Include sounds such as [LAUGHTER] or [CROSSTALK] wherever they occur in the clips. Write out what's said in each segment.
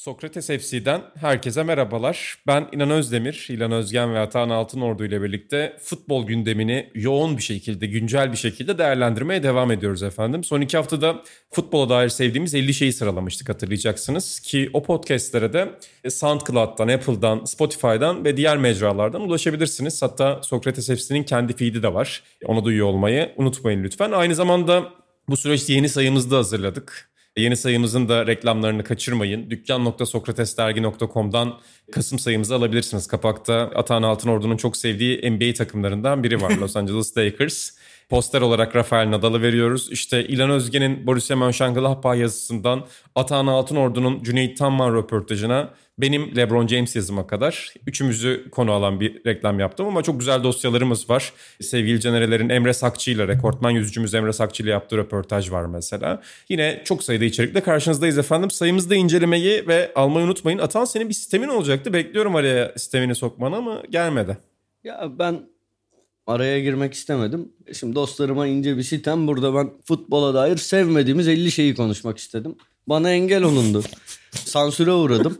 Sokrates FC'den herkese merhabalar. Ben İnan Özdemir, İlan Özgen ve Atahan Altınordu ile birlikte futbol gündemini yoğun bir şekilde, güncel bir şekilde değerlendirmeye devam ediyoruz efendim. Son iki haftada futbola dair sevdiğimiz 50 şeyi sıralamıştık hatırlayacaksınız. Ki o podcastlere de SoundCloud'dan, Apple'dan, Spotify'dan ve diğer mecralardan ulaşabilirsiniz. Hatta Sokrates FC'nin kendi feed'i de var. Onu duyuyor olmayı unutmayın lütfen. Aynı zamanda bu süreçte yeni sayımızı da hazırladık. Yeni sayımızın da reklamlarını kaçırmayın. Dükkan.sokratesdergi.com'dan Kasım sayımızı alabilirsiniz. Kapakta Atahan Altınordu'nun çok sevdiği NBA takımlarından biri var. [LAUGHS] Los Angeles Lakers. Poster olarak Rafael Nadal'ı veriyoruz. İşte İlan Özge'nin Borussia Mönchengladbach yazısından Atahan Altınordu'nun Cüneyt Tanman röportajına benim LeBron James yazıma kadar üçümüzü konu alan bir reklam yaptım ama çok güzel dosyalarımız var. Sevgili Canerelerin Emre Sakçı ile rekortman yüzücümüz Emre Sakçı ile yaptığı röportaj var mesela. Yine çok sayıda içerikle karşınızdayız efendim. Sayımızda incelemeyi ve almayı unutmayın. Atan senin bir sistemin olacaktı. Bekliyorum araya sistemini sokmanı ama gelmedi. Ya ben araya girmek istemedim. Şimdi dostlarıma ince bir sitem. Burada ben futbola dair sevmediğimiz 50 şeyi konuşmak istedim. Bana engel olundu. Sansüre uğradım.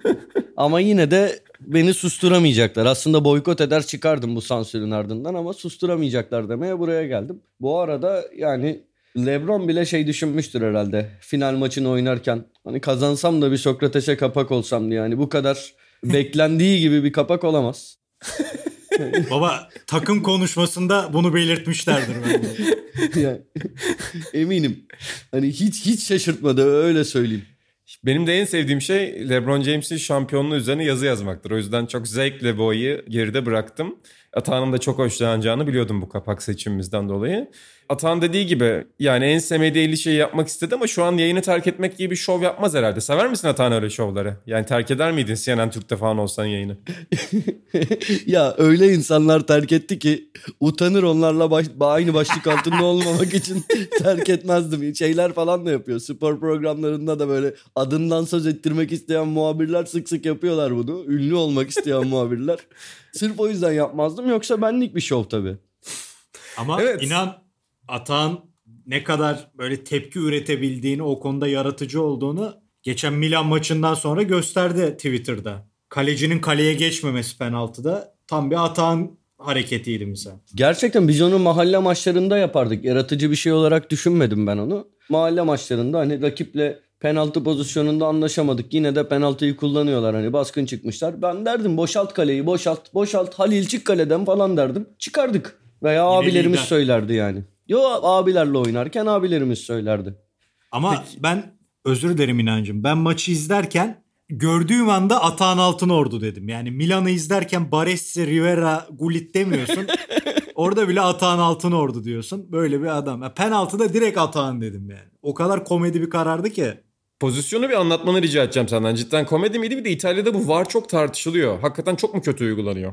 Ama yine de beni susturamayacaklar. Aslında boykot eder çıkardım bu sansürün ardından ama susturamayacaklar demeye buraya geldim. Bu arada yani Lebron bile şey düşünmüştür herhalde. Final maçını oynarken hani kazansam da bir Sokrates'e kapak olsam diye. Yani bu kadar beklendiği gibi bir kapak olamaz. [LAUGHS] [LAUGHS] Baba takım konuşmasında bunu belirtmişlerdir bence. [LAUGHS] yani, eminim. Hani hiç hiç şaşırtmadı öyle söyleyeyim. Benim de en sevdiğim şey LeBron James'in şampiyonluğu üzerine yazı yazmaktır. O yüzden çok zevkle bu ayı geride bıraktım. Atağan'ın da çok hoşlanacağını biliyordum bu kapak seçimimizden dolayı. Atan dediği gibi yani en sevmediği 50 şeyi yapmak istedi ama şu an yayını terk etmek gibi bir şov yapmaz herhalde. Sever misin Atan öyle şovları? Yani terk eder miydin CNN Türk'te falan olsan yayını? [LAUGHS] ya öyle insanlar terk etti ki utanır onlarla baş, aynı başlık altında olmamak için [LAUGHS] terk etmezdim. Şeyler falan da yapıyor. Spor programlarında da böyle adından söz ettirmek isteyen muhabirler sık sık yapıyorlar bunu. Ünlü olmak isteyen [LAUGHS] muhabirler. Sırf o yüzden yapmazdım yoksa benlik bir şov tabii. Ama evet. inan Atan ne kadar böyle tepki üretebildiğini, o konuda yaratıcı olduğunu geçen Milan maçından sonra gösterdi Twitter'da. Kalecinin kaleye geçmemesi penaltıda tam bir Atan hareketiydi misal. Gerçekten biz onu mahalle maçlarında yapardık. Yaratıcı bir şey olarak düşünmedim ben onu. Mahalle maçlarında hani rakiple penaltı pozisyonunda anlaşamadık. Yine de penaltıyı kullanıyorlar hani baskın çıkmışlar. Ben derdim boşalt kaleyi boşalt boşalt Halil çık kaleden falan derdim. Çıkardık. Veya Yine abilerimiz lider. söylerdi yani. Yo abilerle oynarken abilerimiz söylerdi. Ama Peki. ben özür dilerim inancım. Ben maçı izlerken gördüğüm anda Atahan Altınordu dedim. Yani Milan'ı izlerken Baresi, Rivera, Gullit demiyorsun. [LAUGHS] Orada bile Atahan Altınordu diyorsun. Böyle bir adam. Ya penaltıda direkt Atahan dedim yani. O kadar komedi bir karardı ki. Pozisyonu bir anlatmanı rica edeceğim senden. Cidden komedi miydi? Bir de İtalya'da bu var çok tartışılıyor. Hakikaten çok mu kötü uygulanıyor?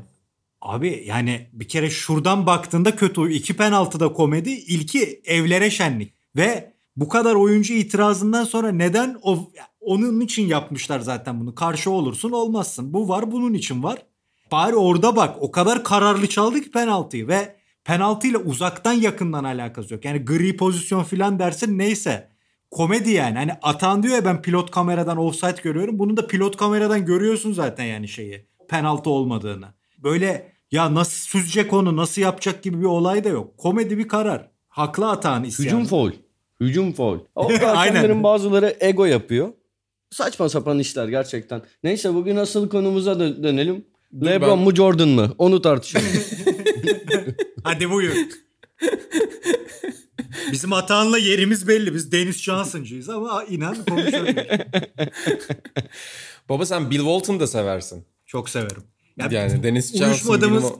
Abi yani bir kere şuradan baktığında kötü. iki penaltıda komedi, ilki evlere şenlik. Ve bu kadar oyuncu itirazından sonra neden o onun için yapmışlar zaten bunu. Karşı olursun olmazsın. Bu var bunun için var. Bari orada bak o kadar kararlı çaldı ki penaltıyı ve penaltıyla uzaktan yakından alakası yok. Yani gri pozisyon filan dersin neyse. Komedi yani. Hani atan diyor ya ben pilot kameradan offside görüyorum. Bunu da pilot kameradan görüyorsun zaten yani şeyi. Penaltı olmadığını. Böyle ya nasıl süzecek onu nasıl yapacak gibi bir olay da yok. Komedi bir karar. Haklı atan isyan. Hücum foul. Hücum foul. Hakemlerin [LAUGHS] bazıları ego yapıyor. Saçma sapan işler gerçekten. Neyse bugün asıl konumuza dönelim. Dur LeBron ben... mu Jordan mı? Onu tartışalım. [LAUGHS] [LAUGHS] Hadi buyur. Bizim Atahan'la yerimiz belli. Biz Deniz Johnson'cıyız ama inan konuşuyoruz. Baba sen Bill Walton da seversin. Çok severim. Yani, yani Deniz Johnson uyuşmadığımız,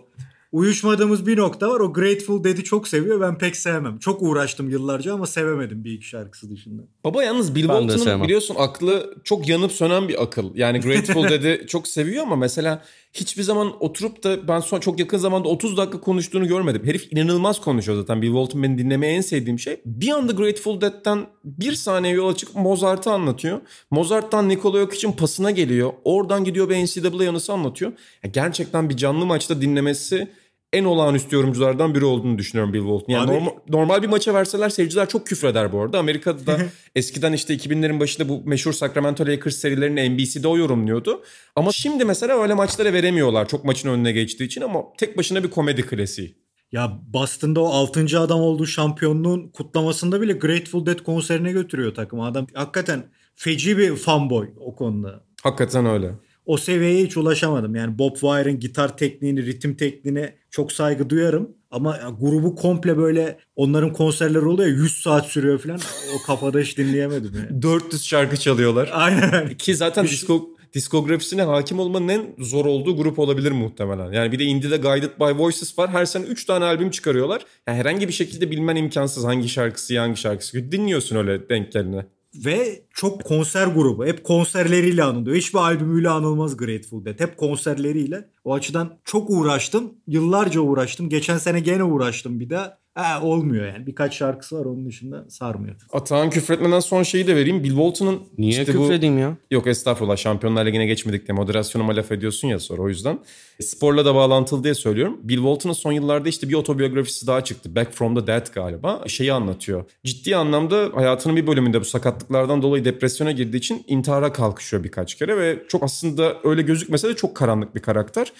uyuşmadığımız bir nokta var. O Grateful Dead'i çok seviyor. Ben pek sevmem. Çok uğraştım yıllarca ama sevemedim bir iki şarkısı dışında. Baba yalnız Bill Walton'ın biliyorsun aklı çok yanıp sönen bir akıl. Yani Grateful [LAUGHS] Dead'i çok seviyor ama mesela hiçbir zaman oturup da ben son çok yakın zamanda 30 dakika konuştuğunu görmedim. Herif inanılmaz konuşuyor zaten. Bill Walton beni dinlemeye en sevdiğim şey. Bir anda Grateful Dead'ten bir saniye yola çıkıp Mozart'ı anlatıyor. Mozart'tan Nikola Jokic'in pasına geliyor. Oradan gidiyor bir NCAA anısı anlatıyor. Ya gerçekten bir canlı maçta dinlemesi en olağanüstü yorumculardan biri olduğunu düşünüyorum Bill Walton. Yani Abi- normal, normal bir maça verseler seyirciler çok küfreder bu arada. Amerika'da da [LAUGHS] eskiden işte 2000'lerin başında bu meşhur Sacramento Lakers serilerini NBC'de o yorumluyordu. Ama şimdi mesela öyle maçlara veremiyorlar çok maçın önüne geçtiği için ama tek başına bir komedi klasiği. Ya Boston'da o 6. adam olduğu şampiyonluğun kutlamasında bile Grateful Dead konserine götürüyor takım. Adam hakikaten feci bir fanboy o konuda. Hakikaten öyle. O seviyeye hiç ulaşamadım. Yani Bob Wire'ın gitar tekniğini, ritim tekniğine çok saygı duyarım. Ama grubu komple böyle onların konserleri oluyor ya 100 saat sürüyor falan. O kafada hiç dinleyemedim yani. [LAUGHS] 400 şarkı çalıyorlar. Aynen. Ki zaten disko, diskografisine hakim olmanın en zor olduğu grup olabilir muhtemelen. Yani bir de Indie'de Guided by Voices var. Her sene 3 tane albüm çıkarıyorlar. Yani herhangi bir şekilde bilmen imkansız hangi şarkısı hangi şarkısı. Dinliyorsun öyle denk gelene. Ve çok konser grubu. Hep konserleriyle anılıyor. Hiçbir albümüyle anılmaz Grateful Dead. Hep konserleriyle. O açıdan çok uğraştım. Yıllarca uğraştım. Geçen sene gene uğraştım bir daha. Ha, olmuyor yani. Birkaç şarkısı var onun dışında sarmıyor. Atağın küfretmeden son şeyi de vereyim. Bill Walton'ın Niye işte bu- küfredeyim ya? Yok estağfurullah Şampiyonlar Ligi'ne geçmedik diye moderasyonuma laf ediyorsun ya sonra o yüzden. Sporla da bağlantılı diye söylüyorum. Bill Walton'ın son yıllarda işte bir otobiyografisi daha çıktı. Back from the Dead galiba. Şeyi anlatıyor. Ciddi anlamda hayatının bir bölümünde bu sakatlıklardan dolayı depresyona girdiği için intihara kalkışıyor birkaç kere ve çok aslında öyle gözükmese de çok karanlık bir karakter.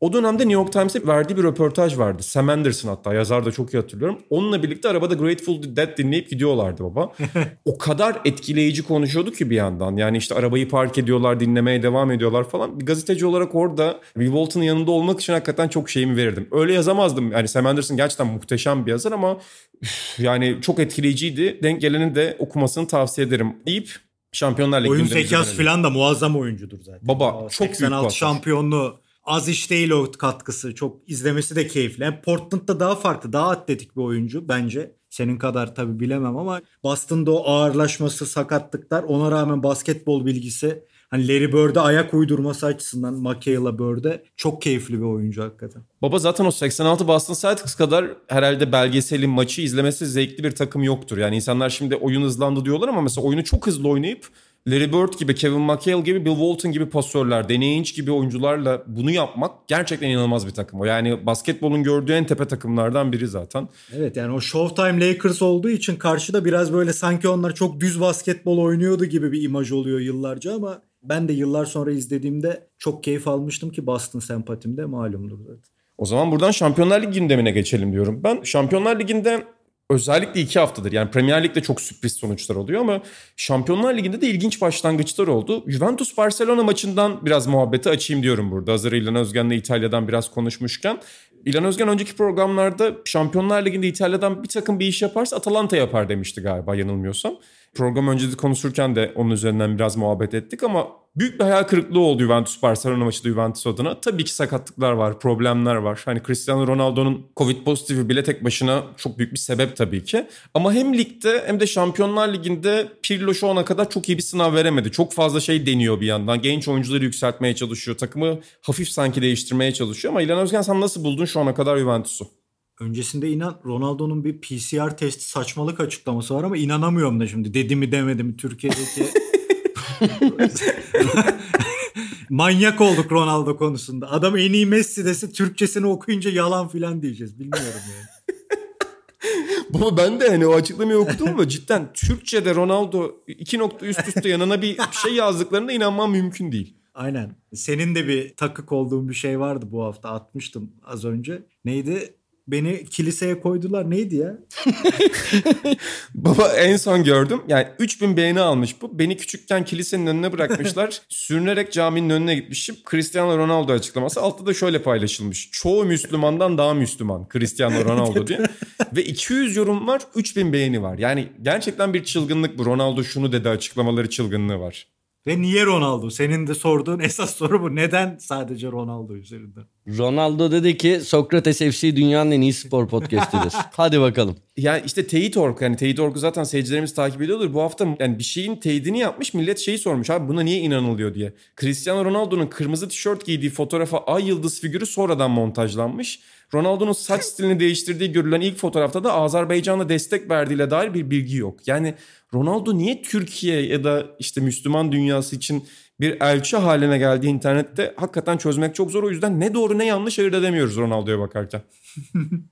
O dönemde New York Times'e verdiği bir röportaj vardı. Sam Anderson hatta yazar da çok iyi hatırlıyorum. Onunla birlikte arabada Grateful Dead dinleyip gidiyorlardı baba. [LAUGHS] o kadar etkileyici konuşuyordu ki bir yandan. Yani işte arabayı park ediyorlar, dinlemeye devam ediyorlar falan. Bir gazeteci olarak orada Walton'ın yanında olmak için hakikaten çok şeyimi verirdim. Öyle yazamazdım. Yani Sam Anderson gerçekten muhteşem bir yazar ama üf, yani çok etkileyiciydi. Denk gelenin de okumasını tavsiye ederim deyip Şampiyonlar Ligi Oyun zekası falan da muazzam oyuncudur zaten. Baba, O çok büyük 86 pasör. şampiyonluğu az iş değil o katkısı. Çok izlemesi de keyifli. Yani Portland'da daha farklı, daha atletik bir oyuncu bence. Senin kadar tabii bilemem ama Boston'da o ağırlaşması, sakatlıklar ona rağmen basketbol bilgisi hani Larry Bird'e ayak uydurması açısından McHale'la Bird'e çok keyifli bir oyuncu hakikaten. Baba zaten o 86 Boston Celtics kadar herhalde belgeselin maçı izlemesi zevkli bir takım yoktur. Yani insanlar şimdi oyun hızlandı diyorlar ama mesela oyunu çok hızlı oynayıp Larry Bird gibi, Kevin McHale gibi, Bill Walton gibi pasörler, Danny Ainge gibi oyuncularla bunu yapmak gerçekten inanılmaz bir takım. O yani basketbolun gördüğü en tepe takımlardan biri zaten. Evet yani o Showtime Lakers olduğu için karşıda biraz böyle sanki onlar çok düz basketbol oynuyordu gibi bir imaj oluyor yıllarca ama ben de yıllar sonra izlediğimde çok keyif almıştım ki Boston sempatim de malumdur zaten. O zaman buradan Şampiyonlar Ligi gündemine geçelim diyorum. Ben Şampiyonlar Ligi'nde özellikle iki haftadır yani Premier Lig'de çok sürpriz sonuçlar oluyor ama Şampiyonlar Ligi'nde de ilginç başlangıçlar oldu. Juventus Barcelona maçından biraz muhabbeti açayım diyorum burada. Hazır İlhan Özgen'le İtalya'dan biraz konuşmuşken. İlhan Özgen önceki programlarda Şampiyonlar Ligi'nde İtalya'dan bir takım bir iş yaparsa Atalanta yapar demişti galiba yanılmıyorsam. Program öncesi konuşurken de onun üzerinden biraz muhabbet ettik ama büyük bir hayal kırıklığı oldu Juventus Barcelona maçı da Juventus adına. Tabii ki sakatlıklar var, problemler var. Hani Cristiano Ronaldo'nun Covid pozitifi bile tek başına çok büyük bir sebep tabii ki. Ama hem ligde hem de Şampiyonlar Ligi'nde Pirlo şu ana kadar çok iyi bir sınav veremedi. Çok fazla şey deniyor bir yandan. Genç oyuncuları yükseltmeye çalışıyor. Takımı hafif sanki değiştirmeye çalışıyor. Ama İlhan Özgen sen nasıl buldun şu ana kadar Juventus'u? Öncesinde inan Ronaldo'nun bir PCR testi saçmalık açıklaması var ama inanamıyorum da şimdi. Dedi mi demedi mi Türkiye'deki. [LAUGHS] Manyak olduk Ronaldo konusunda. Adam en iyi Messi dese Türkçesini okuyunca yalan filan diyeceğiz. Bilmiyorum yani. [LAUGHS] Baba ben de hani o açıklamayı okudum ama cidden Türkçe'de Ronaldo iki nokta üst üste yanına bir şey yazdıklarına inanmam mümkün değil. Aynen. Senin de bir takık olduğun bir şey vardı bu hafta. Atmıştım az önce. Neydi? Beni kiliseye koydular. Neydi ya? [LAUGHS] Baba en son gördüm. Yani 3000 beğeni almış bu. Beni küçükken kilisenin önüne bırakmışlar. [LAUGHS] Sürünerek caminin önüne gitmişim. Cristiano Ronaldo açıklaması. Altta da şöyle paylaşılmış. Çoğu Müslümandan daha Müslüman Cristiano Ronaldo diye. [LAUGHS] Ve 200 yorum var 3000 beğeni var. Yani gerçekten bir çılgınlık bu. Ronaldo şunu dedi açıklamaları çılgınlığı var. Ve niye Ronaldo? Senin de sorduğun esas soru bu. Neden sadece Ronaldo üzerinden? Ronaldo dedi ki Sokrates FC dünyanın en iyi spor podcastidir. [LAUGHS] Hadi bakalım. Ya işte teyit org yani teyit orgu zaten seyircilerimiz takip ediyordur. Bu hafta yani bir şeyin teyidini yapmış millet şeyi sormuş abi buna niye inanılıyor diye. Cristiano Ronaldo'nun kırmızı tişört giydiği fotoğrafa ay yıldız figürü sonradan montajlanmış. Ronaldo'nun saç stilini değiştirdiği görülen ilk fotoğrafta da Azerbaycan'a destek verdiğiyle dair bir bilgi yok. Yani Ronaldo niye Türkiye ya da işte Müslüman dünyası için bir elçi haline geldiği internette hakikaten çözmek çok zor. O yüzden ne doğru ne yanlış ayırt edemiyoruz Ronaldo'ya bakarken. [LAUGHS]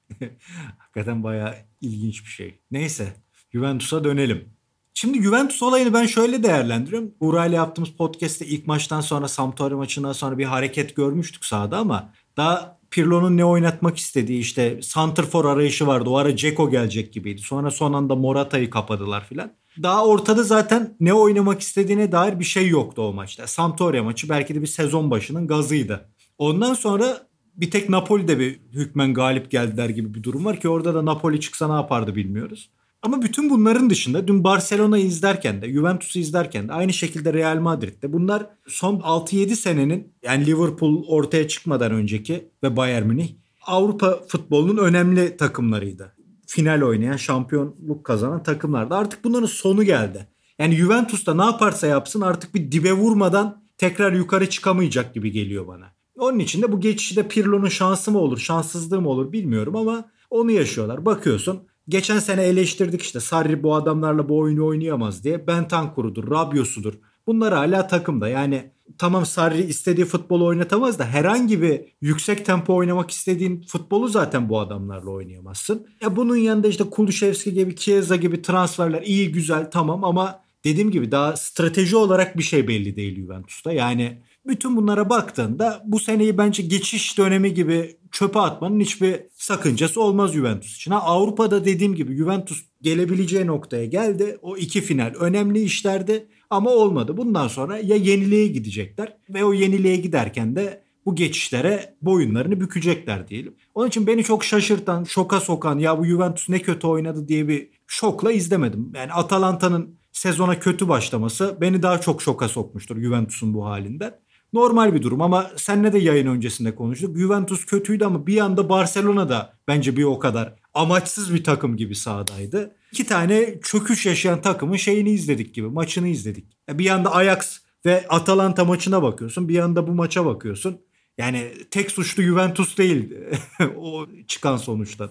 Hakikaten bayağı ilginç bir şey. Neyse Juventus'a dönelim. Şimdi Juventus olayını ben şöyle değerlendiriyorum. Buğra ile yaptığımız podcast'te ilk maçtan sonra Sampdoria maçından sonra bir hareket görmüştük sahada ama daha Pirlo'nun ne oynatmak istediği işte Santrfor arayışı vardı. O ara Ceko gelecek gibiydi. Sonra son anda Morata'yı kapadılar filan. Daha ortada zaten ne oynamak istediğine dair bir şey yoktu o maçta. Sampdoria maçı belki de bir sezon başının gazıydı. Ondan sonra bir tek Napoli'de bir hükmen galip geldiler gibi bir durum var ki orada da Napoli çıksa ne yapardı bilmiyoruz. Ama bütün bunların dışında dün Barcelona'yı izlerken de Juventus'u izlerken de aynı şekilde Real Madrid'de bunlar son 6-7 senenin yani Liverpool ortaya çıkmadan önceki ve Bayern Münih Avrupa futbolunun önemli takımlarıydı. Final oynayan, şampiyonluk kazanan takımlardı. Artık bunların sonu geldi. Yani Juventus da ne yaparsa yapsın artık bir dibe vurmadan tekrar yukarı çıkamayacak gibi geliyor bana. Onun için de bu geçişte Pirlo'nun şansı mı olur, şanssızlığı mı olur bilmiyorum ama onu yaşıyorlar. Bakıyorsun geçen sene eleştirdik işte Sarri bu adamlarla bu oyunu oynayamaz diye. Bentancur'udur, Rabiot'sudur. Bunlar hala takımda. Yani tamam Sarri istediği futbolu oynatamaz da herhangi bir yüksek tempo oynamak istediğin futbolu zaten bu adamlarla oynayamazsın. Ya bunun yanında işte Kulüşevski gibi, Chiesa gibi transferler iyi güzel tamam ama dediğim gibi daha strateji olarak bir şey belli değil Juventus'ta. Yani bütün bunlara baktığında bu seneyi bence geçiş dönemi gibi çöpe atmanın hiçbir sakıncası olmaz Juventus için. Ha, Avrupa'da dediğim gibi Juventus gelebileceği noktaya geldi. O iki final önemli işlerdi ama olmadı. Bundan sonra ya yeniliğe gidecekler ve o yeniliğe giderken de bu geçişlere boyunlarını bükecekler diyelim. Onun için beni çok şaşırtan, şoka sokan ya bu Juventus ne kötü oynadı diye bir şokla izlemedim. Yani Atalanta'nın sezona kötü başlaması beni daha çok şoka sokmuştur Juventus'un bu halinden normal bir durum ama senle de yayın öncesinde konuştuk. Juventus kötüydü ama bir anda Barcelona da bence bir o kadar amaçsız bir takım gibi sahadaydı. İki tane çöküş yaşayan takımın şeyini izledik gibi, maçını izledik. Bir yanda Ajax ve Atalanta maçına bakıyorsun, bir yanda bu maça bakıyorsun. Yani tek suçlu Juventus değil [LAUGHS] o çıkan sonuçta.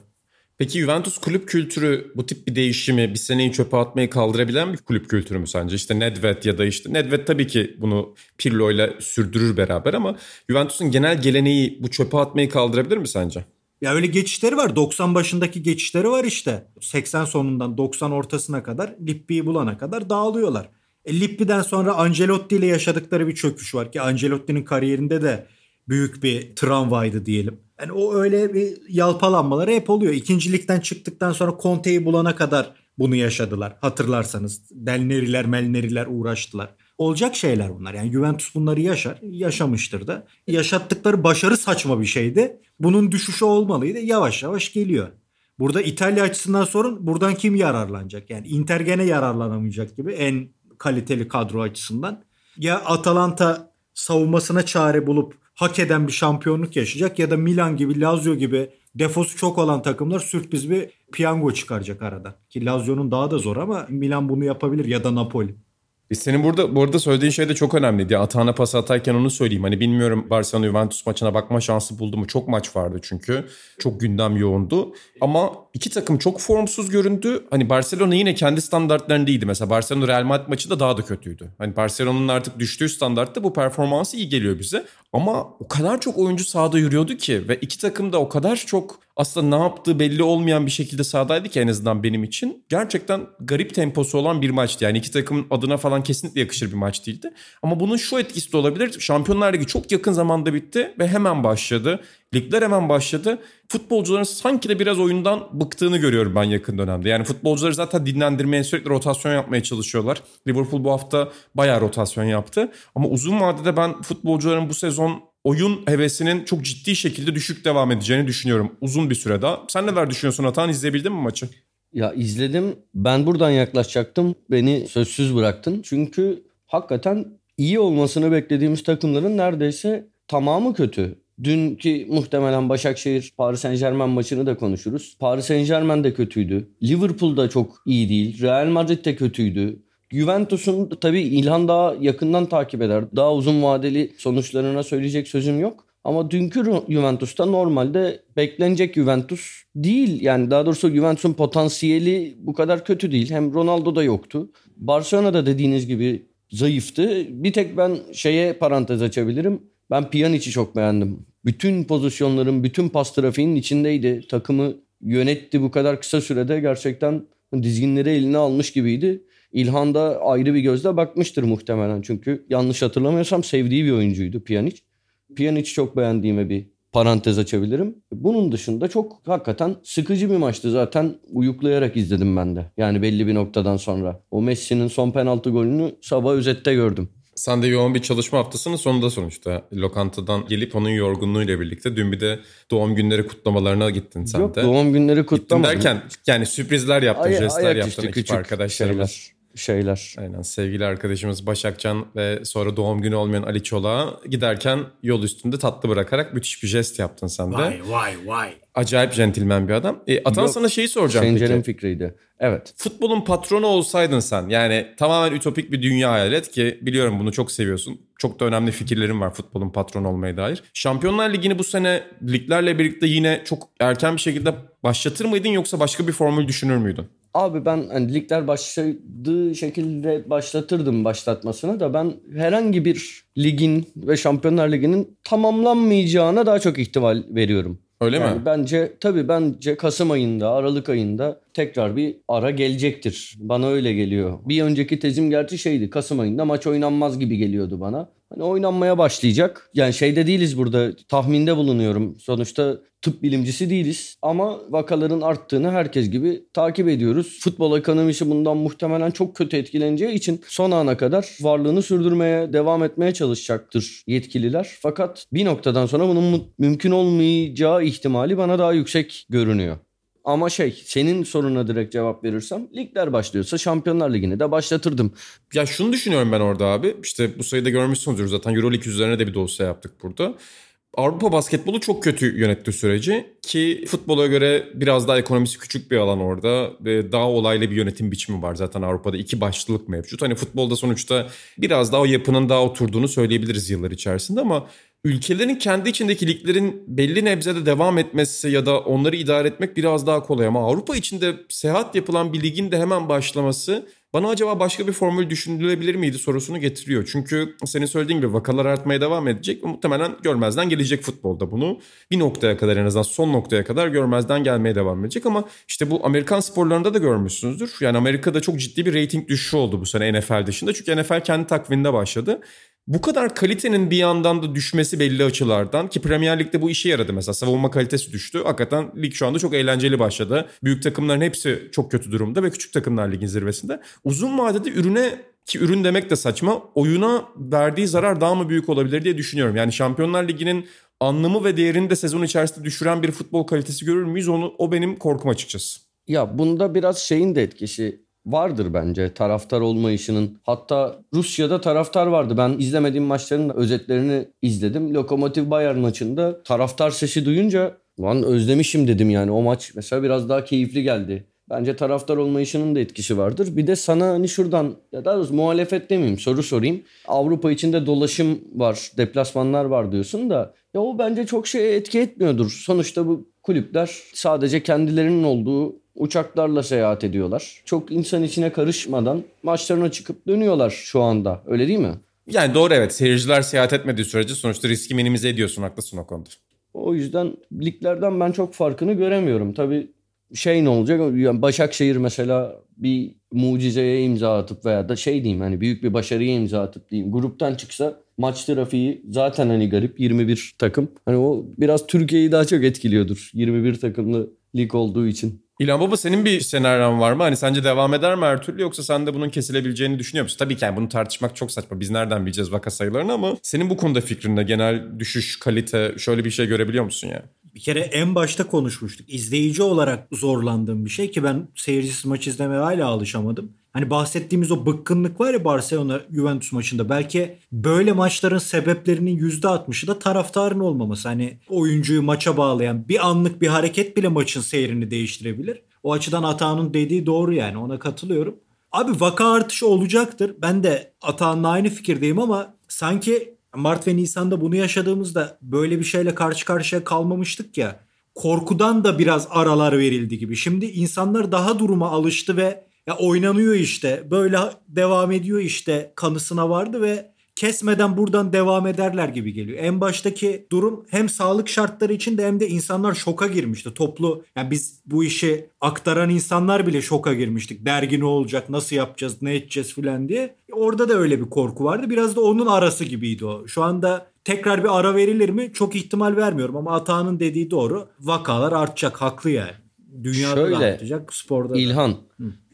Peki Juventus kulüp kültürü bu tip bir değişimi bir seneyi çöpe atmayı kaldırabilen bir kulüp kültürü mü sence? İşte Nedved ya da işte Nedved tabii ki bunu Pirlo ile sürdürür beraber ama Juventus'un genel geleneği bu çöpe atmayı kaldırabilir mi sence? Ya öyle geçişleri var. 90 başındaki geçişleri var işte. 80 sonundan 90 ortasına kadar Lippi'yi bulana kadar dağılıyorlar. E, Lippi'den sonra Ancelotti ile yaşadıkları bir çöküş var ki Ancelotti'nin kariyerinde de büyük bir tramvaydı diyelim. Yani o öyle bir yalpalanmaları hep oluyor. İkincilikten çıktıktan sonra Conte'yi bulana kadar bunu yaşadılar. Hatırlarsanız Delneriler, Melneriler uğraştılar. Olacak şeyler bunlar. Yani Juventus bunları yaşar. Yaşamıştır da. Yaşattıkları başarı saçma bir şeydi. Bunun düşüşü olmalıydı. Yavaş yavaş geliyor. Burada İtalya açısından sorun buradan kim yararlanacak? Yani Inter gene yararlanamayacak gibi en kaliteli kadro açısından. Ya Atalanta savunmasına çare bulup hak eden bir şampiyonluk yaşayacak ya da Milan gibi Lazio gibi defosu çok olan takımlar sürpriz bir piyango çıkaracak arada. Ki Lazio'nun daha da zor ama Milan bunu yapabilir ya da Napoli. Senin burada bu arada söylediğin şey de çok önemliydi. Atağına pas atarken onu söyleyeyim. Hani bilmiyorum Barcelona Juventus maçına bakma şansı buldu mu? Çok maç vardı çünkü. Çok gündem yoğundu. Ama iki takım çok formsuz göründü. Hani Barcelona yine kendi standartlarındaydı. Mesela Barcelona Real Madrid maçı da daha da kötüydü. Hani Barcelona'nın artık düştüğü standartta bu performansı iyi geliyor bize. Ama o kadar çok oyuncu sahada yürüyordu ki ve iki takım da o kadar çok aslında ne yaptığı belli olmayan bir şekilde sahadaydı ki en azından benim için. Gerçekten garip temposu olan bir maçtı. Yani iki takımın adına falan kesinlikle yakışır bir maç değildi. Ama bunun şu etkisi de olabilir. Şampiyonlar Ligi çok yakın zamanda bitti ve hemen başladı. Ligler hemen başladı. Futbolcuların sanki de biraz oyundan bıktığını görüyorum ben yakın dönemde. Yani futbolcuları zaten dinlendirmeye sürekli rotasyon yapmaya çalışıyorlar. Liverpool bu hafta bayağı rotasyon yaptı. Ama uzun vadede ben futbolcuların bu sezon oyun hevesinin çok ciddi şekilde düşük devam edeceğini düşünüyorum uzun bir süre daha. Sen neler düşünüyorsun Atan? İzleyebildin mi maçı? Ya izledim. Ben buradan yaklaşacaktım. Beni sözsüz bıraktın. Çünkü hakikaten iyi olmasını beklediğimiz takımların neredeyse tamamı kötü. Dünkü muhtemelen Başakşehir Paris Saint Germain maçını da konuşuruz. Paris Saint Germain de kötüydü. Liverpool da çok iyi değil. Real Madrid de kötüydü. Juventus'un tabii İlhan daha yakından takip eder. Daha uzun vadeli sonuçlarına söyleyecek sözüm yok. Ama dünkü Juventus'ta normalde beklenecek Juventus değil. Yani daha doğrusu Juventus'un potansiyeli bu kadar kötü değil. Hem Ronaldo da yoktu. Barcelona'da dediğiniz gibi zayıftı. Bir tek ben şeye parantez açabilirim. Ben Pjanic'i çok beğendim. Bütün pozisyonların, bütün pas trafiğinin içindeydi. Takımı yönetti bu kadar kısa sürede. Gerçekten dizginleri eline almış gibiydi. İlhan da ayrı bir gözle bakmıştır muhtemelen. Çünkü yanlış hatırlamıyorsam sevdiği bir oyuncuydu Pjanic. Pjanic'i çok beğendiğime bir parantez açabilirim. Bunun dışında çok hakikaten sıkıcı bir maçtı zaten uyuklayarak izledim ben de. Yani belli bir noktadan sonra. O Messi'nin son penaltı golünü sabah özette gördüm. Sen de yoğun bir çalışma haftasının sonunda sonuçta. Lokantadan gelip onun yorgunluğuyla birlikte dün bir de doğum günleri kutlamalarına gittin sen Yok, de. doğum günleri kutlamadım. Gittin derken yani sürprizler yaptın, Ay- jestler yaptın üstü ekip arkadaşlarımız. şeyler. Şeyler. Aynen sevgili arkadaşımız Başakcan ve sonra doğum günü olmayan Ali Çolak'a giderken yol üstünde tatlı bırakarak müthiş bir jest yaptın sen de. Vay vay vay. Acayip centilmen bir adam. E, Atan Yok, sana şeyi soracağım Sencer'in peki. fikriydi. Evet. Futbolun patronu olsaydın sen yani tamamen ütopik bir dünya hayal et ki biliyorum bunu çok seviyorsun. Çok da önemli fikirlerin var futbolun patronu olmaya dair. Şampiyonlar Ligi'ni bu sene liglerle birlikte yine çok erken bir şekilde başlatır mıydın yoksa başka bir formül düşünür müydün? Abi ben hani ligler başladığı şekilde başlatırdım başlatmasını da ben herhangi bir ligin ve Şampiyonlar Ligi'nin tamamlanmayacağına daha çok ihtimal veriyorum. Öyle yani mi? bence tabii bence Kasım ayında, Aralık ayında tekrar bir ara gelecektir. Bana öyle geliyor. Bir önceki tezim gerçi şeydi. Kasım ayında maç oynanmaz gibi geliyordu bana. Hani oynanmaya başlayacak. Yani şeyde değiliz burada. Tahminde bulunuyorum. Sonuçta tıp bilimcisi değiliz. Ama vakaların arttığını herkes gibi takip ediyoruz. Futbol ekonomisi bundan muhtemelen çok kötü etkileneceği için son ana kadar varlığını sürdürmeye, devam etmeye çalışacaktır yetkililer. Fakat bir noktadan sonra bunun mümkün olmayacağı ihtimali bana daha yüksek görünüyor. Ama şey senin soruna direkt cevap verirsem ligler başlıyorsa Şampiyonlar Ligi'ni de başlatırdım. Ya şunu düşünüyorum ben orada abi. İşte bu sayıda görmüşsünüzdür zaten Euroleague üzerine de bir dosya yaptık burada. Avrupa basketbolu çok kötü yönetti süreci ki futbola göre biraz daha ekonomisi küçük bir alan orada ve daha olaylı bir yönetim biçimi var zaten Avrupa'da iki başlılık mevcut. Hani futbolda sonuçta biraz daha o yapının daha oturduğunu söyleyebiliriz yıllar içerisinde ama ülkelerin kendi içindeki liglerin belli nebzede devam etmesi ya da onları idare etmek biraz daha kolay ama Avrupa içinde seyahat yapılan bir ligin de hemen başlaması bana acaba başka bir formül düşünülebilir miydi sorusunu getiriyor. Çünkü senin söylediğin gibi vakalar artmaya devam edecek ve muhtemelen görmezden gelecek futbolda bunu. Bir noktaya kadar en azından son noktaya kadar görmezden gelmeye devam edecek ama işte bu Amerikan sporlarında da görmüşsünüzdür. Yani Amerika'da çok ciddi bir reyting düşüşü oldu bu sene NFL dışında. Çünkü NFL kendi takviminde başladı. Bu kadar kalitenin bir yandan da düşmesi belli açılardan ki Premier Lig'de bu işe yaradı mesela savunma kalitesi düştü. Hakikaten lig şu anda çok eğlenceli başladı. Büyük takımların hepsi çok kötü durumda ve küçük takımlar ligin zirvesinde. Uzun vadede ürüne ki ürün demek de saçma oyuna verdiği zarar daha mı büyük olabilir diye düşünüyorum. Yani Şampiyonlar Ligi'nin anlamı ve değerini de sezon içerisinde düşüren bir futbol kalitesi görür müyüz? Onu, o benim korkum açıkçası. Ya bunda biraz şeyin de etkisi vardır bence taraftar olmayışının. Hatta Rusya'da taraftar vardı. Ben izlemediğim maçların özetlerini izledim. Lokomotiv Bayern maçında taraftar sesi duyunca lan özlemişim dedim yani. O maç mesela biraz daha keyifli geldi. Bence taraftar olmayışının da etkisi vardır. Bir de sana hani şuradan ya daha doğrusu muhalefet demeyeyim soru sorayım. Avrupa içinde dolaşım var, deplasmanlar var diyorsun da ya o bence çok şeye etki etmiyordur. Sonuçta bu kulüpler sadece kendilerinin olduğu uçaklarla seyahat ediyorlar. Çok insan içine karışmadan maçlarına çıkıp dönüyorlar şu anda. Öyle değil mi? Yani doğru evet seyirciler seyahat etmediği sürece sonuçta riski minimize ediyorsun haklısın o konuda. O yüzden liglerden ben çok farkını göremiyorum. Tabii şey ne olacak? Yani Başakşehir mesela bir mucizeye imza atıp veya da şey diyeyim hani büyük bir başarıya imza atıp diyeyim. Gruptan çıksa maç trafiği zaten hani garip 21 takım. Hani o biraz Türkiye'yi daha çok etkiliyordur. 21 takımlı lig olduğu için. İlhan Baba senin bir senaryon var mı? Hani sence devam eder mi her yoksa sen de bunun kesilebileceğini düşünüyor musun? Tabii ki yani bunu tartışmak çok saçma. Biz nereden bileceğiz vaka sayılarını ama senin bu konuda fikrinde genel düşüş, kalite şöyle bir şey görebiliyor musun yani? Bir kere en başta konuşmuştuk. İzleyici olarak zorlandığım bir şey ki ben seyircisiz maç izlemeye hala alışamadım. Hani bahsettiğimiz o bıkkınlık var ya Barcelona Juventus maçında. Belki böyle maçların sebeplerinin %60'ı da taraftarın olmaması. Hani oyuncuyu maça bağlayan bir anlık bir hareket bile maçın seyrini değiştirebilir. O açıdan Atağan'ın dediği doğru yani ona katılıyorum. Abi vaka artışı olacaktır. Ben de Atağan'la aynı fikirdeyim ama sanki Mart ve Nisan'da bunu yaşadığımızda böyle bir şeyle karşı karşıya kalmamıştık ya. Korkudan da biraz aralar verildi gibi. Şimdi insanlar daha duruma alıştı ve ya oynanıyor işte. Böyle devam ediyor işte kanısına vardı ve kesmeden buradan devam ederler gibi geliyor. En baştaki durum hem sağlık şartları içinde hem de insanlar şoka girmişti. Toplu yani biz bu işi aktaran insanlar bile şoka girmiştik. Dergi ne olacak, nasıl yapacağız, ne edeceğiz filan diye. Orada da öyle bir korku vardı. Biraz da onun arası gibiydi o. Şu anda tekrar bir ara verilir mi? Çok ihtimal vermiyorum ama Atağan'ın dediği doğru. Vakalar artacak, haklı yani. Dünyada Şöyle, da artacak, sporda da. İlhan.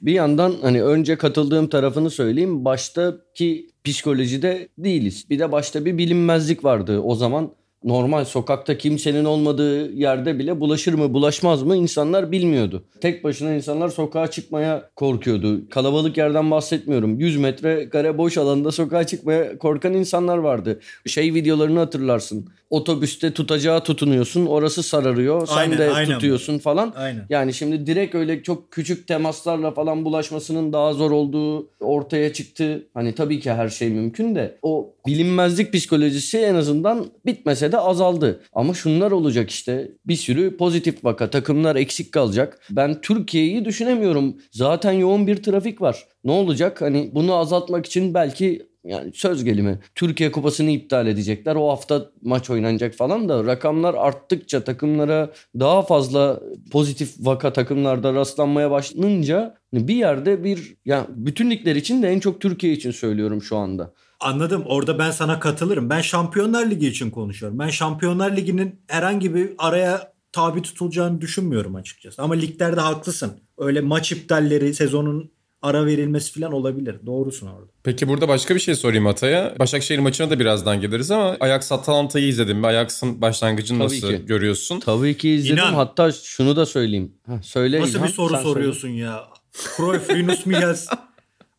Bir yandan hani önce katıldığım tarafını söyleyeyim. Baştaki psikolojide değiliz. Bir de başta bir bilinmezlik vardı. O zaman normal sokakta kimsenin olmadığı yerde bile bulaşır mı bulaşmaz mı insanlar bilmiyordu. Tek başına insanlar sokağa çıkmaya korkuyordu. Kalabalık yerden bahsetmiyorum. 100 metre kare boş alanda sokağa çıkmaya korkan insanlar vardı. Şey videolarını hatırlarsın. Otobüste tutacağı tutunuyorsun orası sararıyor. Sen Aynen, de aynen. tutuyorsun falan. Aynen. Yani şimdi direkt öyle çok küçük temaslarla falan bulaşmasının daha zor olduğu ortaya çıktı. Hani tabii ki her şey mümkün de o bilinmezlik psikolojisi en azından bitmese de azaldı. Ama şunlar olacak işte bir sürü pozitif vaka takımlar eksik kalacak. Ben Türkiye'yi düşünemiyorum. Zaten yoğun bir trafik var. Ne olacak? Hani bunu azaltmak için belki yani söz gelimi Türkiye Kupası'nı iptal edecekler. O hafta maç oynanacak falan da rakamlar arttıkça takımlara daha fazla pozitif vaka takımlarda rastlanmaya başlanınca bir yerde bir yani bütün ligler için de en çok Türkiye için söylüyorum şu anda. Anladım. Orada ben sana katılırım. Ben Şampiyonlar Ligi için konuşuyorum. Ben Şampiyonlar Ligi'nin herhangi bir araya tabi tutulacağını düşünmüyorum açıkçası. Ama liglerde haklısın. Öyle maç iptalleri, sezonun ara verilmesi falan olabilir. Doğrusun orada. Peki burada başka bir şey sorayım Atay'a. Başakşehir maçına da birazdan geliriz ama Ajax Atalanta'yı izledim. Ajax'ın başlangıcını Tabii nasıl ki. görüyorsun? Tabii ki izledim. İnan. Hatta şunu da söyleyeyim. Ha, söyle Nasıl İlhan, bir soru sen söyle. soruyorsun ya? Cruyff, Linus Michels, [LAUGHS]